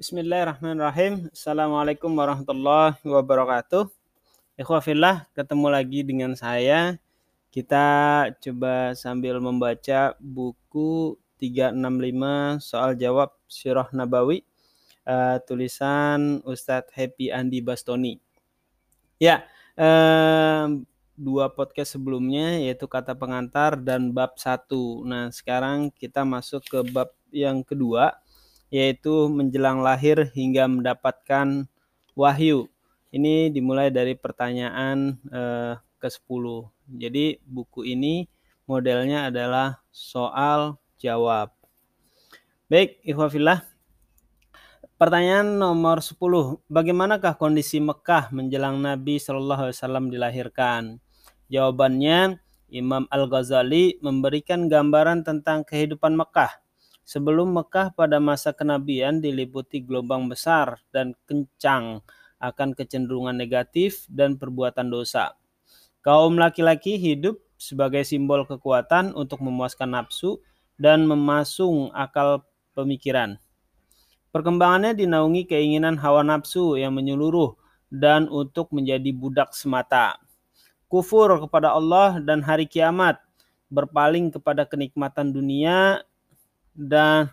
Bismillahirrahmanirrahim. Assalamualaikum warahmatullahi wabarakatuh. Ikhwafillah, ketemu lagi dengan saya. Kita coba sambil membaca buku 365 soal jawab Sirah Nabawi uh, tulisan Ustadz Happy Andi Bastoni. Ya, uh, dua podcast sebelumnya yaitu kata pengantar dan bab satu. Nah, sekarang kita masuk ke bab yang kedua yaitu menjelang lahir hingga mendapatkan wahyu. Ini dimulai dari pertanyaan eh, ke-10. Jadi buku ini modelnya adalah soal jawab. Baik, ikhwafillah. Pertanyaan nomor 10. Bagaimanakah kondisi Mekah menjelang Nabi wasallam dilahirkan? Jawabannya, Imam Al-Ghazali memberikan gambaran tentang kehidupan Mekah Sebelum Mekah pada masa kenabian diliputi gelombang besar dan kencang akan kecenderungan negatif dan perbuatan dosa. Kaum laki-laki hidup sebagai simbol kekuatan untuk memuaskan nafsu dan memasung akal pemikiran. Perkembangannya dinaungi keinginan hawa nafsu yang menyeluruh dan untuk menjadi budak semata. Kufur kepada Allah dan hari kiamat, berpaling kepada kenikmatan dunia dan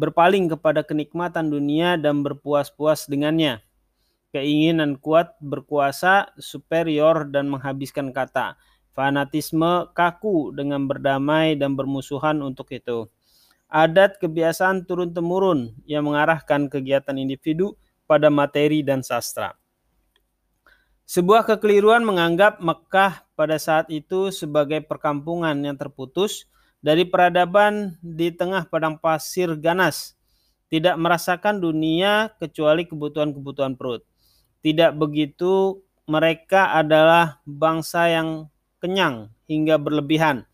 berpaling kepada kenikmatan dunia dan berpuas-puas dengannya. Keinginan kuat berkuasa superior dan menghabiskan kata. Fanatisme kaku dengan berdamai dan bermusuhan untuk itu. Adat kebiasaan turun-temurun yang mengarahkan kegiatan individu pada materi dan sastra. Sebuah kekeliruan menganggap Mekah pada saat itu sebagai perkampungan yang terputus dari peradaban di tengah padang pasir ganas, tidak merasakan dunia kecuali kebutuhan-kebutuhan perut. Tidak begitu, mereka adalah bangsa yang kenyang hingga berlebihan.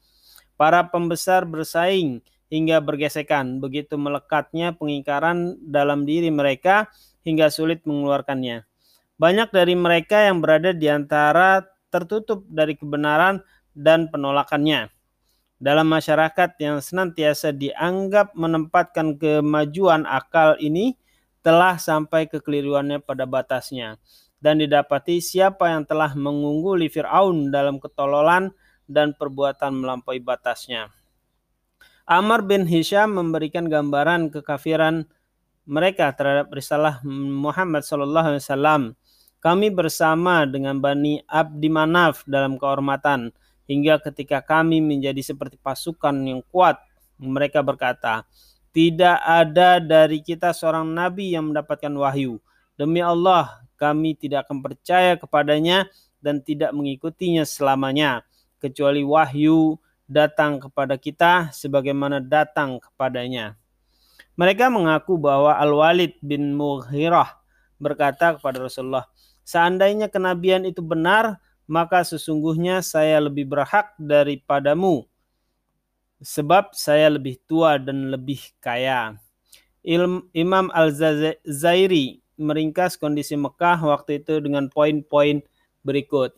Para pembesar bersaing hingga bergesekan, begitu melekatnya pengingkaran dalam diri mereka hingga sulit mengeluarkannya. Banyak dari mereka yang berada di antara tertutup dari kebenaran dan penolakannya dalam masyarakat yang senantiasa dianggap menempatkan kemajuan akal ini telah sampai kekeliruannya pada batasnya dan didapati siapa yang telah mengungguli Firaun dalam ketololan dan perbuatan melampaui batasnya. Amr bin Hisham memberikan gambaran kekafiran mereka terhadap risalah Muhammad wasallam. Kami bersama dengan Bani Abdi Manaf dalam kehormatan hingga ketika kami menjadi seperti pasukan yang kuat mereka berkata tidak ada dari kita seorang nabi yang mendapatkan wahyu. Demi Allah kami tidak akan percaya kepadanya dan tidak mengikutinya selamanya kecuali wahyu datang kepada kita sebagaimana datang kepadanya. Mereka mengaku bahwa Al-Walid bin Mughirah berkata kepada Rasulullah seandainya kenabian itu benar maka sesungguhnya saya lebih berhak daripadamu sebab saya lebih tua dan lebih kaya. Ilm, Imam Al-Zairi meringkas kondisi Mekah waktu itu dengan poin-poin berikut.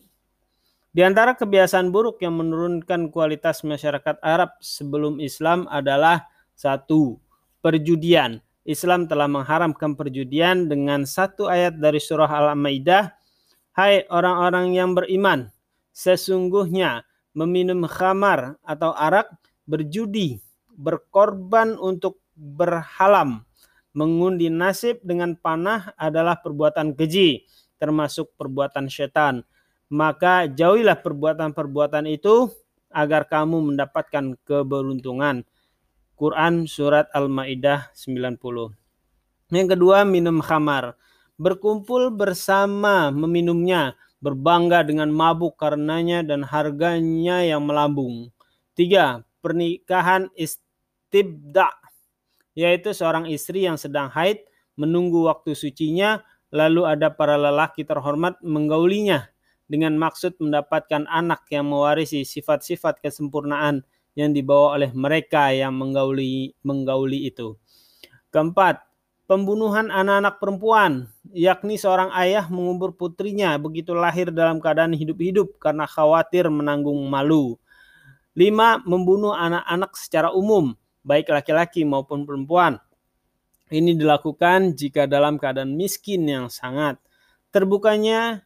Di antara kebiasaan buruk yang menurunkan kualitas masyarakat Arab sebelum Islam adalah satu, perjudian. Islam telah mengharamkan perjudian dengan satu ayat dari surah Al-Maidah Hai orang-orang yang beriman, sesungguhnya meminum khamar atau arak, berjudi, berkorban untuk berhalam, mengundi nasib dengan panah adalah perbuatan keji, termasuk perbuatan setan. Maka jauhilah perbuatan-perbuatan itu agar kamu mendapatkan keberuntungan. Quran Surat Al-Ma'idah 90 Yang kedua, minum khamar berkumpul bersama meminumnya, berbangga dengan mabuk karenanya dan harganya yang melambung. Tiga, pernikahan istibda, yaitu seorang istri yang sedang haid menunggu waktu sucinya, lalu ada para lelaki terhormat menggaulinya dengan maksud mendapatkan anak yang mewarisi sifat-sifat kesempurnaan yang dibawa oleh mereka yang menggauli menggauli itu. Keempat, pembunuhan anak-anak perempuan, yakni seorang ayah mengubur putrinya begitu lahir dalam keadaan hidup-hidup karena khawatir menanggung malu. Lima, membunuh anak-anak secara umum, baik laki-laki maupun perempuan. Ini dilakukan jika dalam keadaan miskin yang sangat. Terbukanya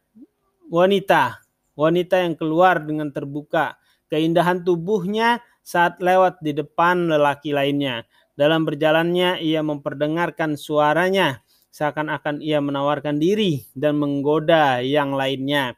wanita, wanita yang keluar dengan terbuka, keindahan tubuhnya saat lewat di depan lelaki lainnya. Dalam berjalannya ia memperdengarkan suaranya seakan-akan ia menawarkan diri dan menggoda yang lainnya.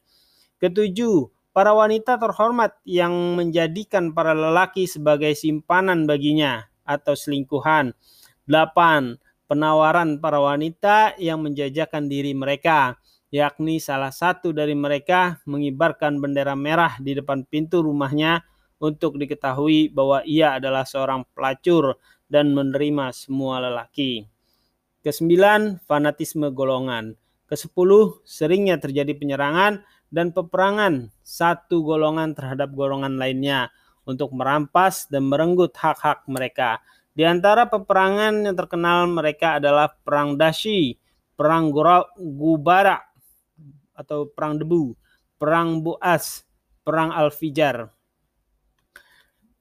Ketujuh, para wanita terhormat yang menjadikan para lelaki sebagai simpanan baginya atau selingkuhan. Delapan, penawaran para wanita yang menjajakan diri mereka, yakni salah satu dari mereka mengibarkan bendera merah di depan pintu rumahnya untuk diketahui bahwa ia adalah seorang pelacur dan menerima semua lelaki. Kesembilan, fanatisme golongan. Kesepuluh, seringnya terjadi penyerangan dan peperangan satu golongan terhadap golongan lainnya untuk merampas dan merenggut hak-hak mereka. Di antara peperangan yang terkenal mereka adalah Perang Dashi, Perang Gubara atau Perang Debu, Perang Buas, Perang Al-Fijar.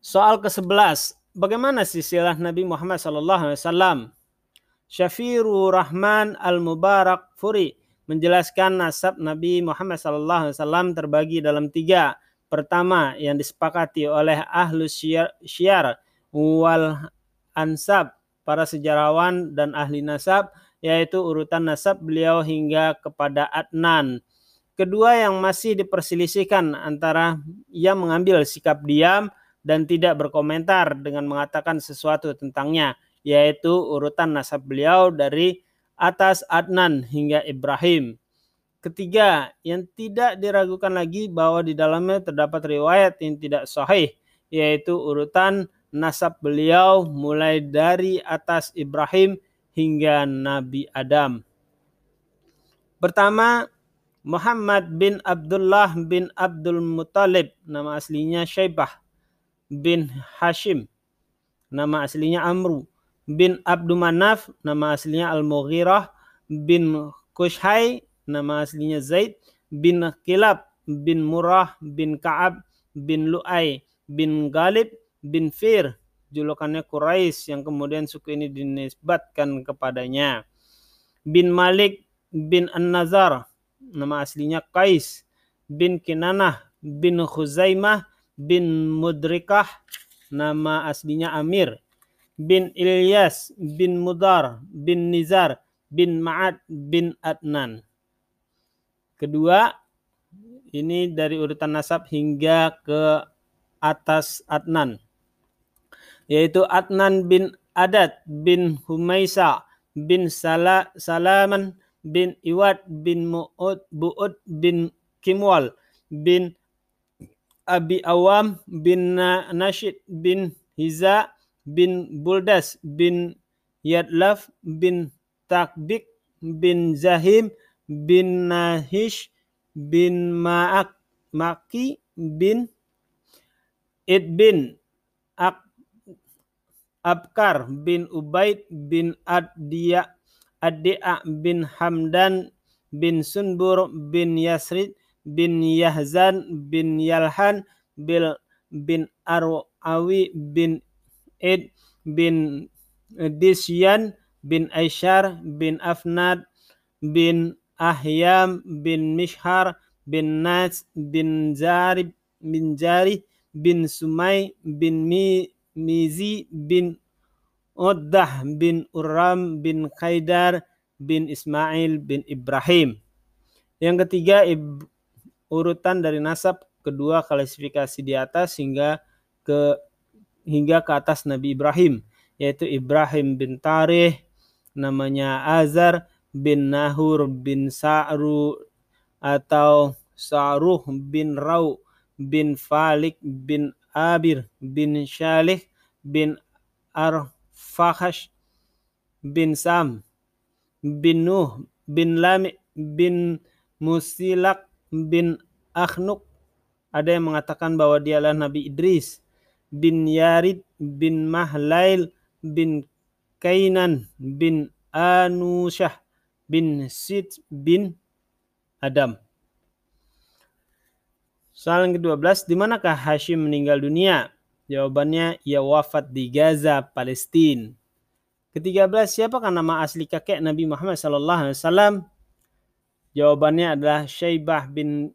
Soal ke-11, bagaimana silsilah Nabi Muhammad SAW? Syafiru Rahman Al-Mubarak Furi menjelaskan nasab Nabi Muhammad SAW terbagi dalam tiga. Pertama, yang disepakati oleh ahlu syiar, syiar wal ansab, para sejarawan dan ahli nasab, yaitu urutan nasab beliau hingga kepada Adnan. Kedua yang masih diperselisihkan antara ia mengambil sikap diam dan tidak berkomentar dengan mengatakan sesuatu tentangnya, yaitu urutan nasab beliau dari atas Adnan hingga Ibrahim. Ketiga, yang tidak diragukan lagi bahwa di dalamnya terdapat riwayat yang tidak sahih, yaitu urutan nasab beliau mulai dari atas Ibrahim hingga Nabi Adam. Pertama, Muhammad bin Abdullah bin Abdul Muttalib, nama aslinya Syaibah bin Hashim, nama aslinya Amru. Bin Abdul Manaf, nama aslinya Al-Mughirah. Bin Kushai, nama aslinya Zaid. Bin Kilab bin Murrah bin Ka'ab bin Lu'ay bin Galib bin Fir, julukannya Quraisy yang kemudian suku ini dinisbatkan kepadanya. Bin Malik bin An-Nazar, nama aslinya Qais, bin Kinanah bin Khuzaimah bin Mudrikah, nama aslinya Amir, bin Ilyas bin Mudar bin Nizar bin Ma'ad bin Adnan. Kedua, ini dari urutan nasab hingga ke atas Adnan yaitu Adnan bin Adad bin Humaisa bin Sala, Salaman bin Iwad bin Mu'ud Bu'ud bin Kimwal bin Abi Awam bin Nashid bin Hiza bin Buldas bin Yadlaf bin Takbik bin Zahim bin Nahish bin Ma'ak Maki bin Id bin Ak Abkar bin Ubaid bin Addiya Addi'a bin Hamdan bin Sunbur bin Yasrid bin Yahzan bin Yalhan bil bin Arwawi bin Id bin Disyan bin Aisyar bin Afnad bin Ahyam bin Mishhar bin Nas bin Zarib bin Jari bin Sumai bin Mi Mizi bin Uddah bin Uram bin Khaidar bin Ismail bin Ibrahim. Yang ketiga urutan dari nasab kedua klasifikasi di atas hingga ke hingga ke atas Nabi Ibrahim yaitu Ibrahim bin Tarih namanya Azar bin Nahur bin Sa'ru atau Sa'ruh bin Rau bin Falik bin Abir bin Shalih bin Arfahash bin Sam bin Nuh bin Lami bin Musilak bin Akhnuk ada yang mengatakan bahwa dia adalah Nabi Idris bin Yarid bin Mahlail bin Kainan bin Anusyah bin Sid bin Adam. Soal yang ke-12, di manakah Hashim meninggal dunia? Jawabannya, ia wafat di Gaza, Palestina. Ketiga belas, siapakah nama asli kakek Nabi Muhammad sallallahu alaihi wasallam? Jawabannya adalah Syaibah bin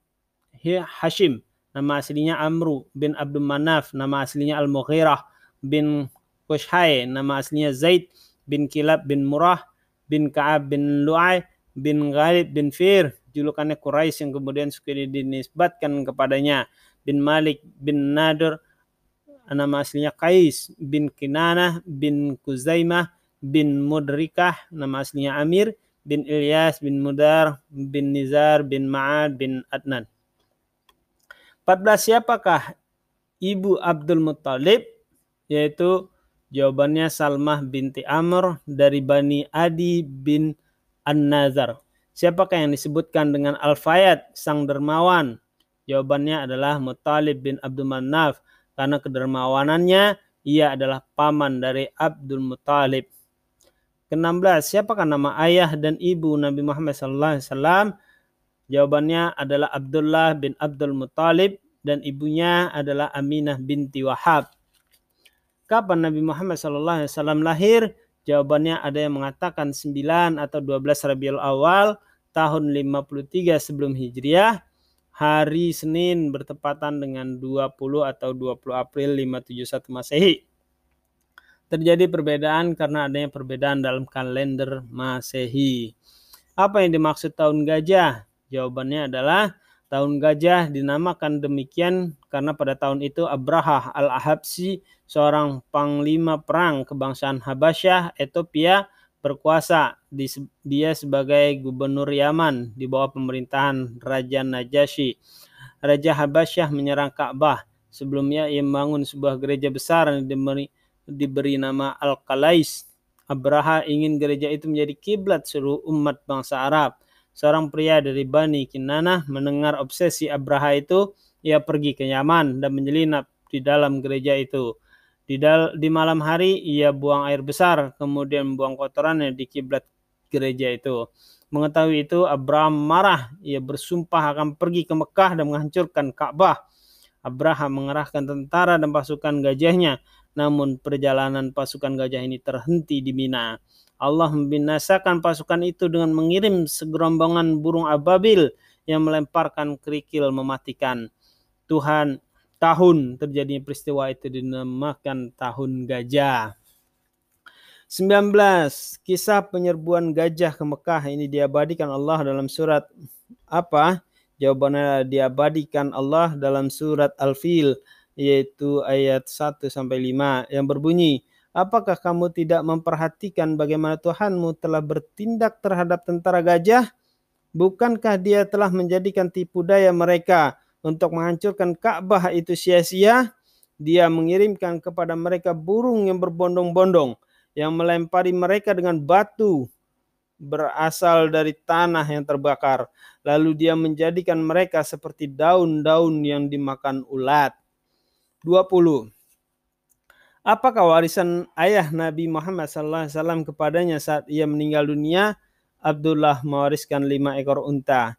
Hashim. Nama aslinya Amru bin Abdul Manaf. Nama aslinya Al-Mughirah bin Qushai. Nama aslinya Zaid bin Kilab bin Murah bin Ka'ab bin Lu'ay bin Ghalib bin Fir. Julukannya Quraisy yang kemudian suka dinisbatkan kepadanya. Bin Malik bin Nadir. Nama aslinya Qais bin Kinanah bin Kuzaimah bin Mudrikah, nama aslinya Amir, bin Ilyas bin Mudar, bin Nizar, bin Ma'ad, bin Adnan. 14 siapakah ibu Abdul Muttalib? Yaitu jawabannya Salmah binti Amr dari Bani Adi bin An-Nazar. Siapakah yang disebutkan dengan Al-Fayad, sang dermawan? Jawabannya adalah Muttalib bin Abdul Manaf. Karena kedermawanannya, ia adalah paman dari Abdul Muttalib. Ke-16, siapakah nama ayah dan ibu Nabi Muhammad SAW? Jawabannya adalah Abdullah bin Abdul Muttalib dan ibunya adalah Aminah binti Wahab. Kapan Nabi Muhammad SAW lahir? Jawabannya ada yang mengatakan 9 atau 12 Rabiul Awal tahun 53 sebelum Hijriah. Hari Senin bertepatan dengan 20 atau 20 April 571 Masehi terjadi perbedaan karena adanya perbedaan dalam kalender Masehi. Apa yang dimaksud tahun gajah? Jawabannya adalah tahun gajah dinamakan demikian karena pada tahun itu Abraha al-Ahabsi, seorang panglima perang kebangsaan Habasyah, Ethiopia, berkuasa. Dia sebagai gubernur Yaman di bawah pemerintahan Raja Najasyi. Raja Habasyah menyerang Ka'bah. Sebelumnya ia membangun sebuah gereja besar yang diberi nama Al-Qalais. Abraha ingin gereja itu menjadi kiblat seluruh umat bangsa Arab. Seorang pria dari Bani Kinanah mendengar obsesi Abraha itu, ia pergi ke Yaman dan menyelinap di dalam gereja itu. Di, dal di malam hari ia buang air besar, kemudian membuang kotorannya di kiblat gereja itu. Mengetahui itu, Abraham marah. Ia bersumpah akan pergi ke Mekah dan menghancurkan Ka'bah. Abraham mengerahkan tentara dan pasukan gajahnya namun perjalanan pasukan gajah ini terhenti di Mina. Allah membinasakan pasukan itu dengan mengirim segerombongan burung ababil yang melemparkan kerikil mematikan. Tuhan tahun terjadinya peristiwa itu dinamakan tahun gajah. 19. Kisah penyerbuan gajah ke Mekah ini diabadikan Allah dalam surat apa? Jawabannya diabadikan Allah dalam surat Al-Fil yaitu ayat 1 sampai 5 yang berbunyi Apakah kamu tidak memperhatikan bagaimana Tuhanmu telah bertindak terhadap tentara gajah? Bukankah dia telah menjadikan tipu daya mereka untuk menghancurkan Ka'bah itu sia-sia? Dia mengirimkan kepada mereka burung yang berbondong-bondong yang melempari mereka dengan batu berasal dari tanah yang terbakar. Lalu dia menjadikan mereka seperti daun-daun yang dimakan ulat. 20. Apakah warisan ayah Nabi Muhammad SAW kepadanya saat ia meninggal dunia? Abdullah mewariskan lima ekor unta,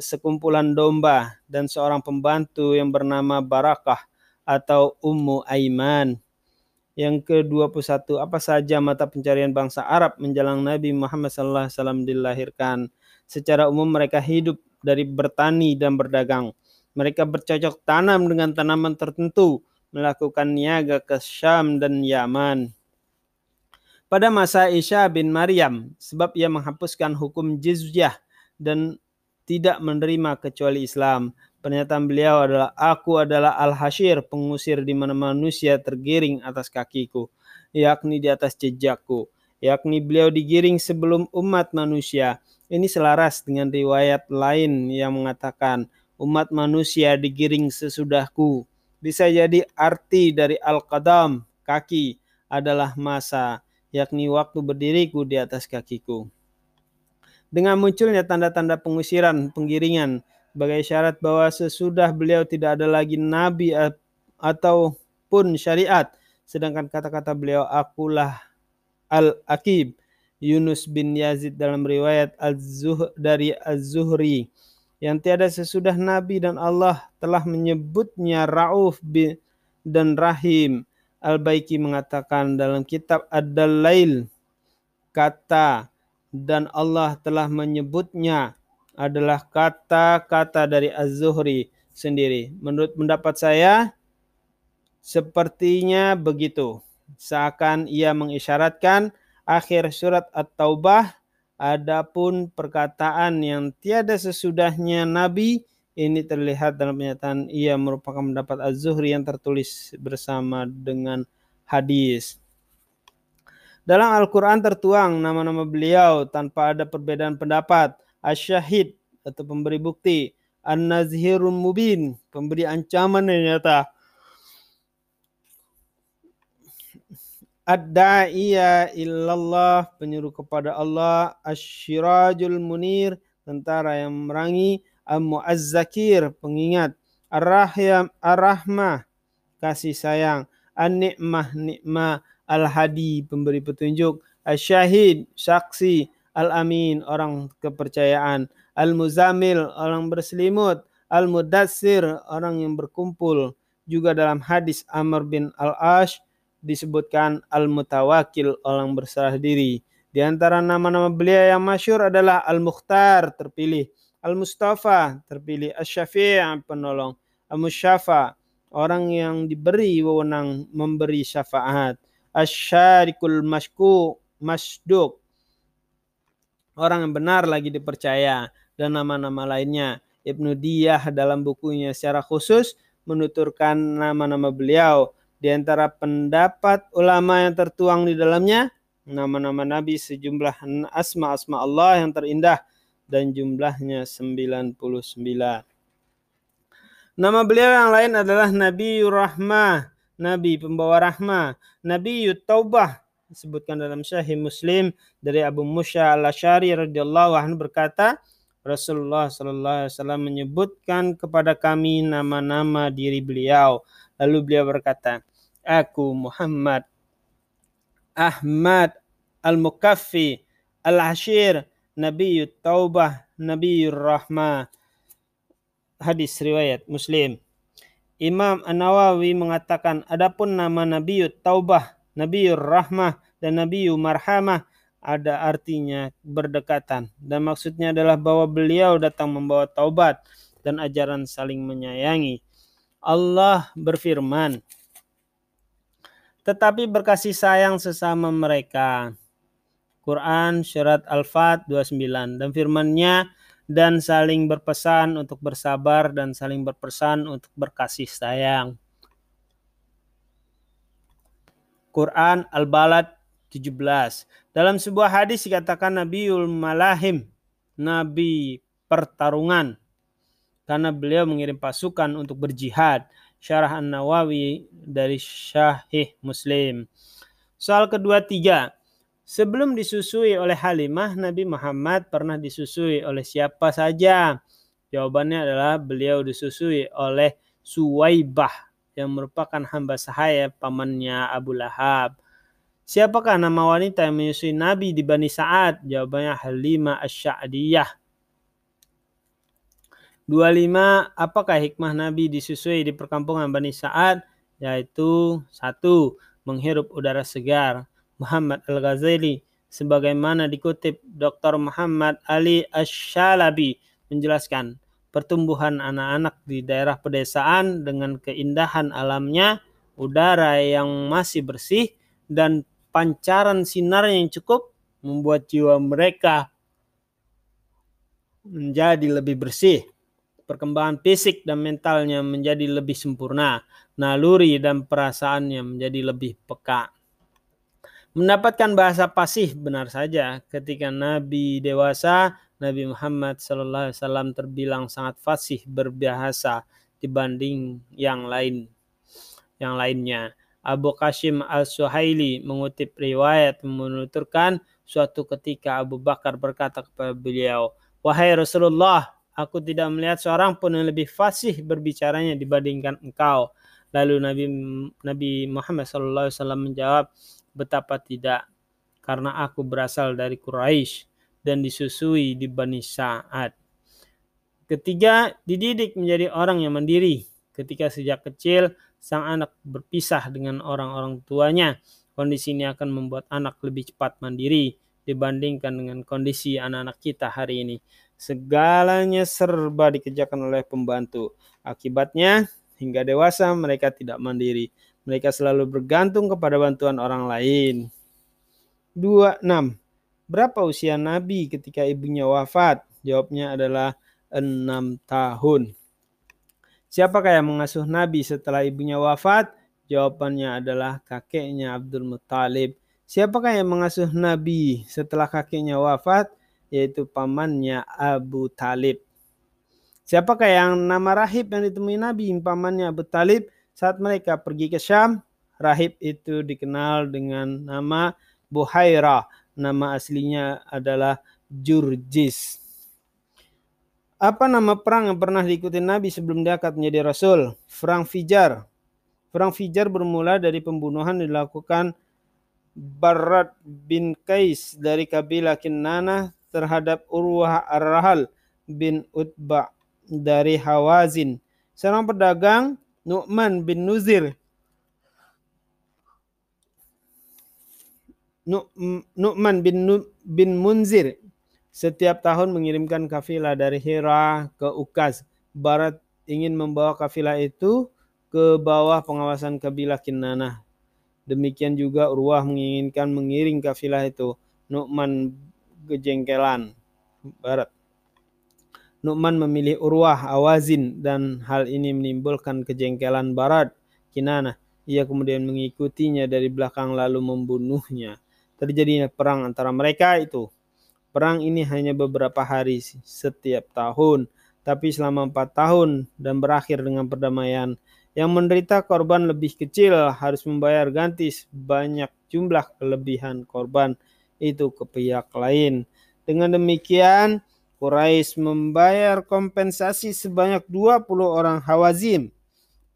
sekumpulan domba, dan seorang pembantu yang bernama Barakah atau Ummu Aiman. Yang ke-21, apa saja mata pencarian bangsa Arab menjelang Nabi Muhammad SAW dilahirkan? Secara umum mereka hidup dari bertani dan berdagang. Mereka bercocok tanam dengan tanaman tertentu, melakukan niaga ke Syam dan Yaman. Pada masa Isya bin Maryam, sebab ia menghapuskan hukum jizyah dan tidak menerima kecuali Islam. Pernyataan beliau adalah, Aku adalah Al-Hashir, pengusir di mana manusia tergiring atas kakiku, yakni di atas jejakku. Yakni beliau digiring sebelum umat manusia. Ini selaras dengan riwayat lain yang mengatakan, umat manusia digiring sesudahku. Bisa jadi arti dari al-qadam, kaki, adalah masa, yakni waktu berdiriku di atas kakiku. Dengan munculnya tanda-tanda pengusiran, penggiringan, sebagai syarat bahwa sesudah beliau tidak ada lagi nabi ataupun syariat, sedangkan kata-kata beliau akulah al-akib, Yunus bin Yazid dalam riwayat Az-Zuh dari Az-Zuhri yang tiada sesudah Nabi dan Allah telah menyebutnya Rauf dan Rahim. Al-Baiki mengatakan dalam kitab Ad-Dalail kata dan Allah telah menyebutnya adalah kata-kata dari Az-Zuhri sendiri. Menurut pendapat saya, sepertinya begitu. Seakan ia mengisyaratkan akhir surat At-Taubah adapun perkataan yang tiada sesudahnya Nabi ini terlihat dalam pernyataan ia merupakan pendapat Az-Zuhri yang tertulis bersama dengan hadis. Dalam Al-Quran tertuang nama-nama beliau tanpa ada perbedaan pendapat. Asyahid atau pemberi bukti. An-Nazhirun Mubin, pemberi ancaman yang nyata. Ad-da'iya illallah, penyuruh kepada Allah. Asyirajul munir, tentara yang merangi Al-Mu'azzakir, pengingat. Ar-Rahim, Ar-Rahmah, kasih sayang. An-Ni'mah, Ni'mah. Al-Hadi, pemberi petunjuk. Al-Syahid, saksi. Al-Amin, orang kepercayaan. Al-Muzamil, orang berselimut. Al-Mudassir, orang yang berkumpul. Juga dalam hadis Amr bin Al-Ash disebutkan Al-Mutawakil, orang berserah diri. Di antara nama-nama beliau yang masyur adalah Al-Mukhtar, terpilih. Al-Mustafa terpilih, Asy-Syafi' penolong, Al-Musyafa orang yang diberi wewenang memberi syafaat, Asyarikul Masku Masduk orang yang benar lagi dipercaya dan nama-nama lainnya. Ibnu Diyah dalam bukunya secara khusus menuturkan nama-nama beliau di antara pendapat ulama yang tertuang di dalamnya nama-nama Nabi sejumlah asma-asma Allah yang terindah dan jumlahnya 99. Nama beliau yang lain adalah Nabi Rahmah, Nabi pembawa rahmah, Nabi Taubah disebutkan dalam Sahih Muslim dari Abu Musa al-Asy'ari radhiyallahu anhu berkata, Rasulullah sallallahu alaihi wasallam menyebutkan kepada kami nama-nama diri beliau. Lalu beliau berkata, "Aku Muhammad Ahmad Al-Mukaffi Al-Ashir Nabi Taubah, Nabi Rahmah. Hadis riwayat Muslim. Imam An-Nawawi mengatakan adapun nama Nabi Taubah, Nabi Rahmah dan Nabi Marhamah ada artinya berdekatan dan maksudnya adalah bahwa beliau datang membawa taubat dan ajaran saling menyayangi. Allah berfirman, tetapi berkasih sayang sesama mereka Quran surat Al-Fat 29 dan firman-Nya dan saling berpesan untuk bersabar dan saling berpesan untuk berkasih sayang. Quran Al-Balad 17. Dalam sebuah hadis dikatakan Nabiul Malahim, nabi pertarungan karena beliau mengirim pasukan untuk berjihad. Syarah An-Nawawi dari Syahih Muslim. Soal kedua tiga. Sebelum disusui oleh Halimah, Nabi Muhammad pernah disusui oleh siapa saja? Jawabannya adalah beliau disusui oleh Suwaibah yang merupakan hamba sahaya pamannya Abu Lahab. Siapakah nama wanita yang menyusui Nabi di Bani Sa'ad? Jawabannya Halimah Asy'adiyah. 25. Apakah hikmah Nabi disusui di perkampungan Bani Sa'ad? Yaitu satu, menghirup udara segar. Muhammad Al-Ghazali sebagaimana dikutip Dr. Muhammad Ali Ash-Shalabi menjelaskan pertumbuhan anak-anak di daerah pedesaan dengan keindahan alamnya, udara yang masih bersih dan pancaran sinar yang cukup membuat jiwa mereka menjadi lebih bersih. Perkembangan fisik dan mentalnya menjadi lebih sempurna. Naluri dan perasaannya menjadi lebih peka. Mendapatkan bahasa pasih benar saja ketika Nabi dewasa Nabi Muhammad Wasallam terbilang sangat fasih berbahasa dibanding yang lain yang lainnya. Abu Qasim al-Suhaili mengutip riwayat menuturkan suatu ketika Abu Bakar berkata kepada beliau, Wahai Rasulullah, aku tidak melihat seorang pun yang lebih fasih berbicaranya dibandingkan engkau. Lalu Nabi Nabi Muhammad Wasallam menjawab, betapa tidak karena aku berasal dari Quraisy dan disusui di Bani Sa'ad. Ketiga, dididik menjadi orang yang mandiri. Ketika sejak kecil sang anak berpisah dengan orang-orang tuanya, kondisi ini akan membuat anak lebih cepat mandiri. dibandingkan dengan kondisi anak-anak kita hari ini. Segalanya serba dikerjakan oleh pembantu. Akibatnya, hingga dewasa mereka tidak mandiri. Mereka selalu bergantung kepada bantuan orang lain. 26. Berapa usia Nabi ketika ibunya wafat? Jawabnya adalah 6 tahun. Siapakah yang mengasuh Nabi setelah ibunya wafat? Jawabannya adalah kakeknya Abdul Muttalib. Siapakah yang mengasuh Nabi setelah kakeknya wafat? Yaitu pamannya Abu Talib. Siapakah yang nama rahib yang ditemui Nabi? Pamannya Abu Talib saat mereka pergi ke Syam. Rahib itu dikenal dengan nama Buhaira. Nama aslinya adalah Jurjis. Apa nama perang yang pernah diikuti Nabi sebelum diangkat menjadi Rasul? Perang Fijar. Perang Fijar bermula dari pembunuhan dilakukan Barat bin Qais dari kabilah Kinana terhadap Urwah Ar-Rahal bin Utba dari Hawazin. Seorang pedagang Nu'man bin Nuzir Nu'man bin, bin Munzir setiap tahun mengirimkan kafilah dari Hira ke Ukaz. Barat ingin membawa kafilah itu ke bawah pengawasan kabilah Kinanah Demikian juga Urwah menginginkan mengiring kafilah itu. Nu'man kejengkelan barat. Nu'man memilih Urwah Awazin dan hal ini menimbulkan kejengkelan barat Kinana. Ia kemudian mengikutinya dari belakang lalu membunuhnya. Terjadinya perang antara mereka itu. Perang ini hanya beberapa hari setiap tahun, tapi selama empat tahun dan berakhir dengan perdamaian. Yang menderita korban lebih kecil harus membayar ganti sebanyak jumlah kelebihan korban itu ke pihak lain. Dengan demikian, Quraisy membayar kompensasi sebanyak 20 orang Hawazim.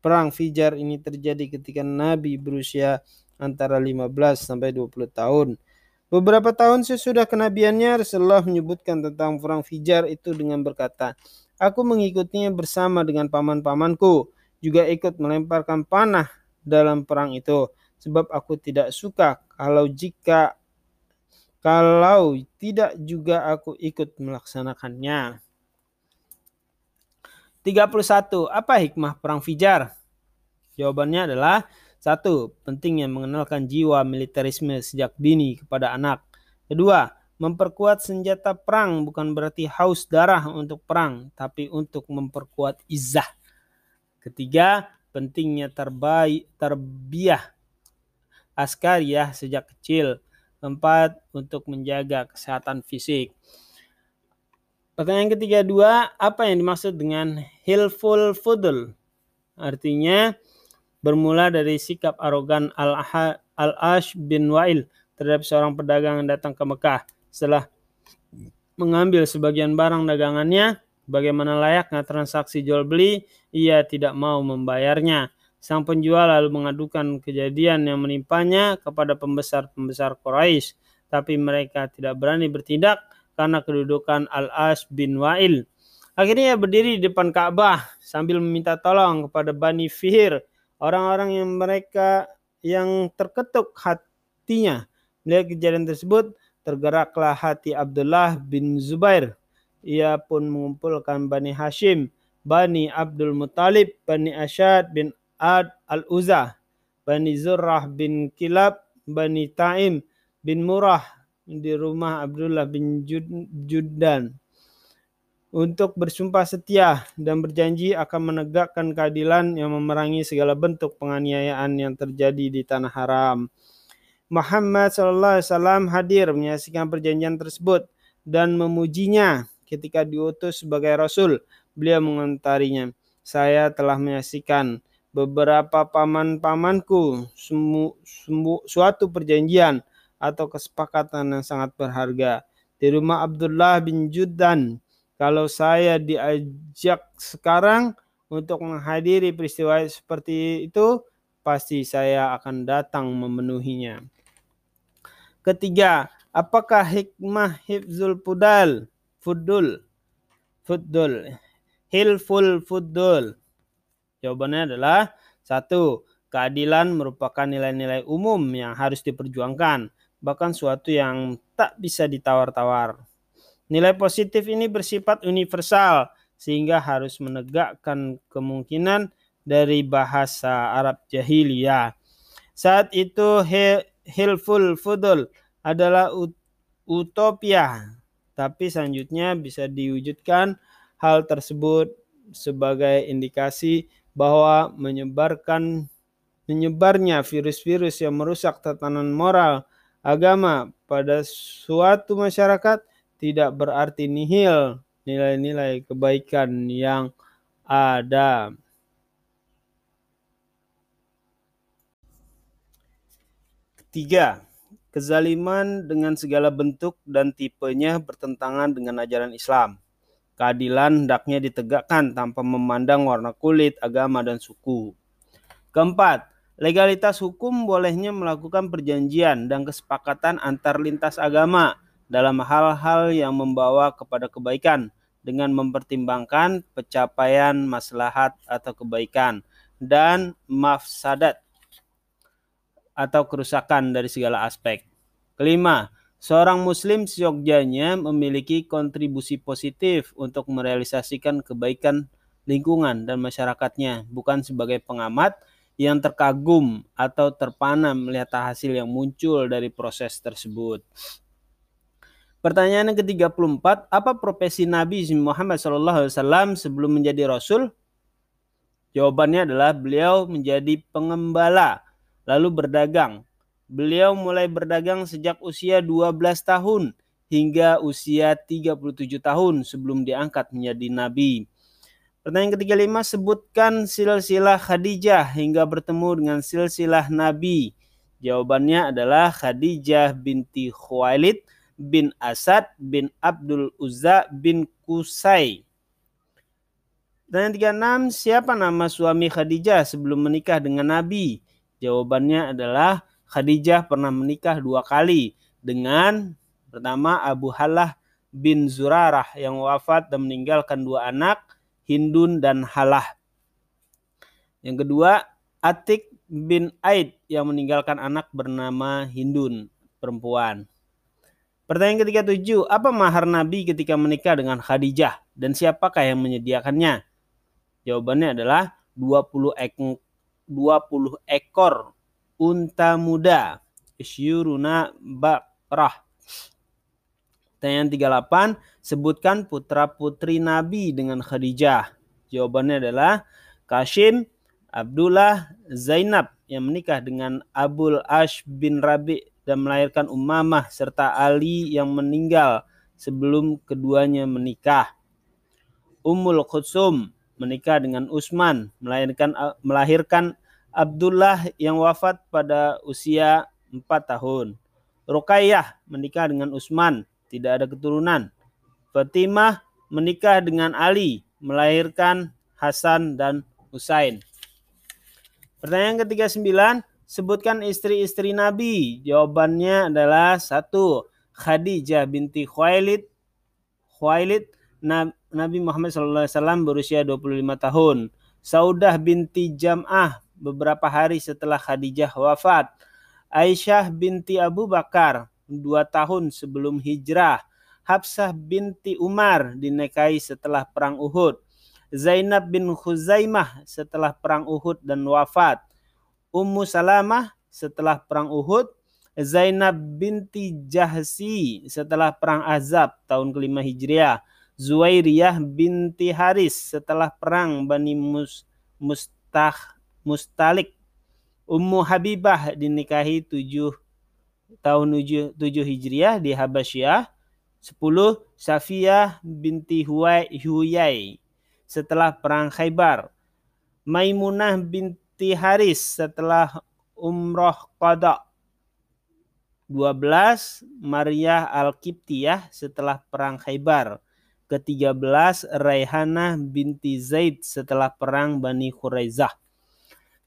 Perang Fijar ini terjadi ketika Nabi berusia antara 15 sampai 20 tahun. Beberapa tahun sesudah kenabiannya, Rasulullah menyebutkan tentang perang Fijar itu dengan berkata, Aku mengikutinya bersama dengan paman-pamanku juga ikut melemparkan panah dalam perang itu sebab aku tidak suka kalau jika kalau tidak juga aku ikut melaksanakannya. 31. Apa hikmah perang Fijar? Jawabannya adalah satu, pentingnya mengenalkan jiwa militerisme sejak dini kepada anak. Kedua, memperkuat senjata perang bukan berarti haus darah untuk perang, tapi untuk memperkuat izah Ketiga, pentingnya terbaik terbiah askariyah sejak kecil. Empat, untuk menjaga kesehatan fisik. Pertanyaan ketiga dua, apa yang dimaksud dengan hilful fudul? Artinya bermula dari sikap arogan Al-Ash bin Wa'il terhadap seorang pedagang yang datang ke Mekah. Setelah mengambil sebagian barang dagangannya, Bagaimana layaknya transaksi jual beli, ia tidak mau membayarnya. Sang penjual lalu mengadukan kejadian yang menimpanya kepada pembesar-pembesar Quraisy, tapi mereka tidak berani bertindak karena kedudukan Al-As bin Wa'il. Akhirnya ia berdiri di depan Ka'bah sambil meminta tolong kepada Bani Fihir, orang-orang yang mereka yang terketuk hatinya. Melihat kejadian tersebut, tergeraklah hati Abdullah bin Zubair ia pun mengumpulkan Bani Hashim, Bani Abdul Muttalib, Bani Asyad bin Ad al-Uzah, Bani Zurrah bin Kilab, Bani Taim bin Murah di rumah Abdullah bin Judan untuk bersumpah setia dan berjanji akan menegakkan keadilan yang memerangi segala bentuk penganiayaan yang terjadi di tanah haram. Muhammad SAW hadir menyaksikan perjanjian tersebut dan memujinya ketika diutus sebagai rasul, beliau mengomentarinya, saya telah menyaksikan beberapa paman-pamanku semu, semu, suatu perjanjian atau kesepakatan yang sangat berharga di rumah Abdullah bin Judan. Kalau saya diajak sekarang untuk menghadiri peristiwa seperti itu, pasti saya akan datang memenuhinya. Ketiga, apakah hikmah hifzul pudal Fudul. Fudul. Hilful Fudul. Jawabannya adalah satu, keadilan merupakan nilai-nilai umum yang harus diperjuangkan, bahkan suatu yang tak bisa ditawar-tawar. Nilai positif ini bersifat universal sehingga harus menegakkan kemungkinan dari bahasa Arab jahiliyah. Saat itu Hilful Fudul adalah utopia, tapi selanjutnya bisa diwujudkan hal tersebut sebagai indikasi bahwa menyebarkan menyebarnya virus-virus yang merusak tatanan moral agama pada suatu masyarakat tidak berarti nihil nilai-nilai kebaikan yang ada. Ketiga, kezaliman dengan segala bentuk dan tipenya bertentangan dengan ajaran Islam. Keadilan hendaknya ditegakkan tanpa memandang warna kulit, agama, dan suku. Keempat, legalitas hukum bolehnya melakukan perjanjian dan kesepakatan antar lintas agama dalam hal-hal yang membawa kepada kebaikan dengan mempertimbangkan pencapaian maslahat atau kebaikan dan mafsadat atau kerusakan dari segala aspek. Kelima, Seorang muslim seyogjanya memiliki kontribusi positif untuk merealisasikan kebaikan lingkungan dan masyarakatnya, bukan sebagai pengamat yang terkagum atau terpana melihat hasil yang muncul dari proses tersebut. Pertanyaan yang ke-34, apa profesi Nabi Muhammad SAW sebelum menjadi Rasul? Jawabannya adalah beliau menjadi pengembala, lalu berdagang, Beliau mulai berdagang sejak usia 12 tahun hingga usia 37 tahun sebelum diangkat menjadi nabi. Pertanyaan ketiga lima sebutkan silsilah Khadijah hingga bertemu dengan silsilah Nabi. Jawabannya adalah Khadijah binti Khuwailid bin Asad bin Abdul Uzza bin Kusai. Pertanyaan tiga enam siapa nama suami Khadijah sebelum menikah dengan Nabi? Jawabannya adalah Khadijah pernah menikah dua kali dengan pertama Abu Halah bin Zurarah yang wafat dan meninggalkan dua anak, Hindun dan Halah. Yang kedua, Atik bin Aid yang meninggalkan anak bernama Hindun, perempuan. Pertanyaan ketiga tujuh, apa mahar Nabi ketika menikah dengan Khadijah dan siapakah yang menyediakannya? Jawabannya adalah 20 ekor, 20 ekor unta muda. Isyuruna bakrah. Pertanyaan 38, sebutkan putra-putri Nabi dengan Khadijah. Jawabannya adalah Kashim, Abdullah, Zainab yang menikah dengan Abul Ash bin Rabi dan melahirkan Ummamah serta Ali yang meninggal sebelum keduanya menikah. Ummul Khutsum menikah dengan Usman melahirkan melahirkan Abdullah yang wafat pada usia 4 tahun. Ruqayyah menikah dengan Utsman, tidak ada keturunan. Fatimah menikah dengan Ali, melahirkan Hasan dan Husain. Pertanyaan ketiga sembilan, sebutkan istri-istri Nabi. Jawabannya adalah satu, Khadijah binti Khuwailid. Khuwailid Nabi Muhammad SAW berusia 25 tahun. Saudah binti Jam'ah beberapa hari setelah Khadijah wafat. Aisyah binti Abu Bakar dua tahun sebelum hijrah. Hafsah binti Umar dinikahi setelah perang Uhud. Zainab bin Khuzaimah setelah perang Uhud dan wafat. Ummu Salamah setelah perang Uhud. Zainab binti Jahsi setelah perang Azab tahun kelima Hijriah. Zuwairiyah binti Haris setelah perang Bani Mus Mustah Mustalik. Ummu Habibah dinikahi 7 tahun 7, 7 Hijriah di Habasyah. 10 Safiyah binti Huyai setelah perang Khaybar. Maimunah binti Haris setelah umroh qada. 12 Maria Al-Kiptiyah setelah perang Khaybar. Ke-13 Raihanah binti Zaid setelah perang Bani Khuraizah.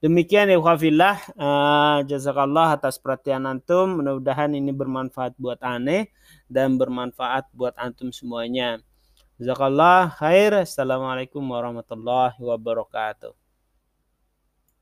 Demikian ya khafillah. Uh, jazakallah atas perhatian antum. Mudah-mudahan ini bermanfaat buat aneh dan bermanfaat buat antum semuanya. Jazakallah khair. Assalamualaikum warahmatullahi wabarakatuh.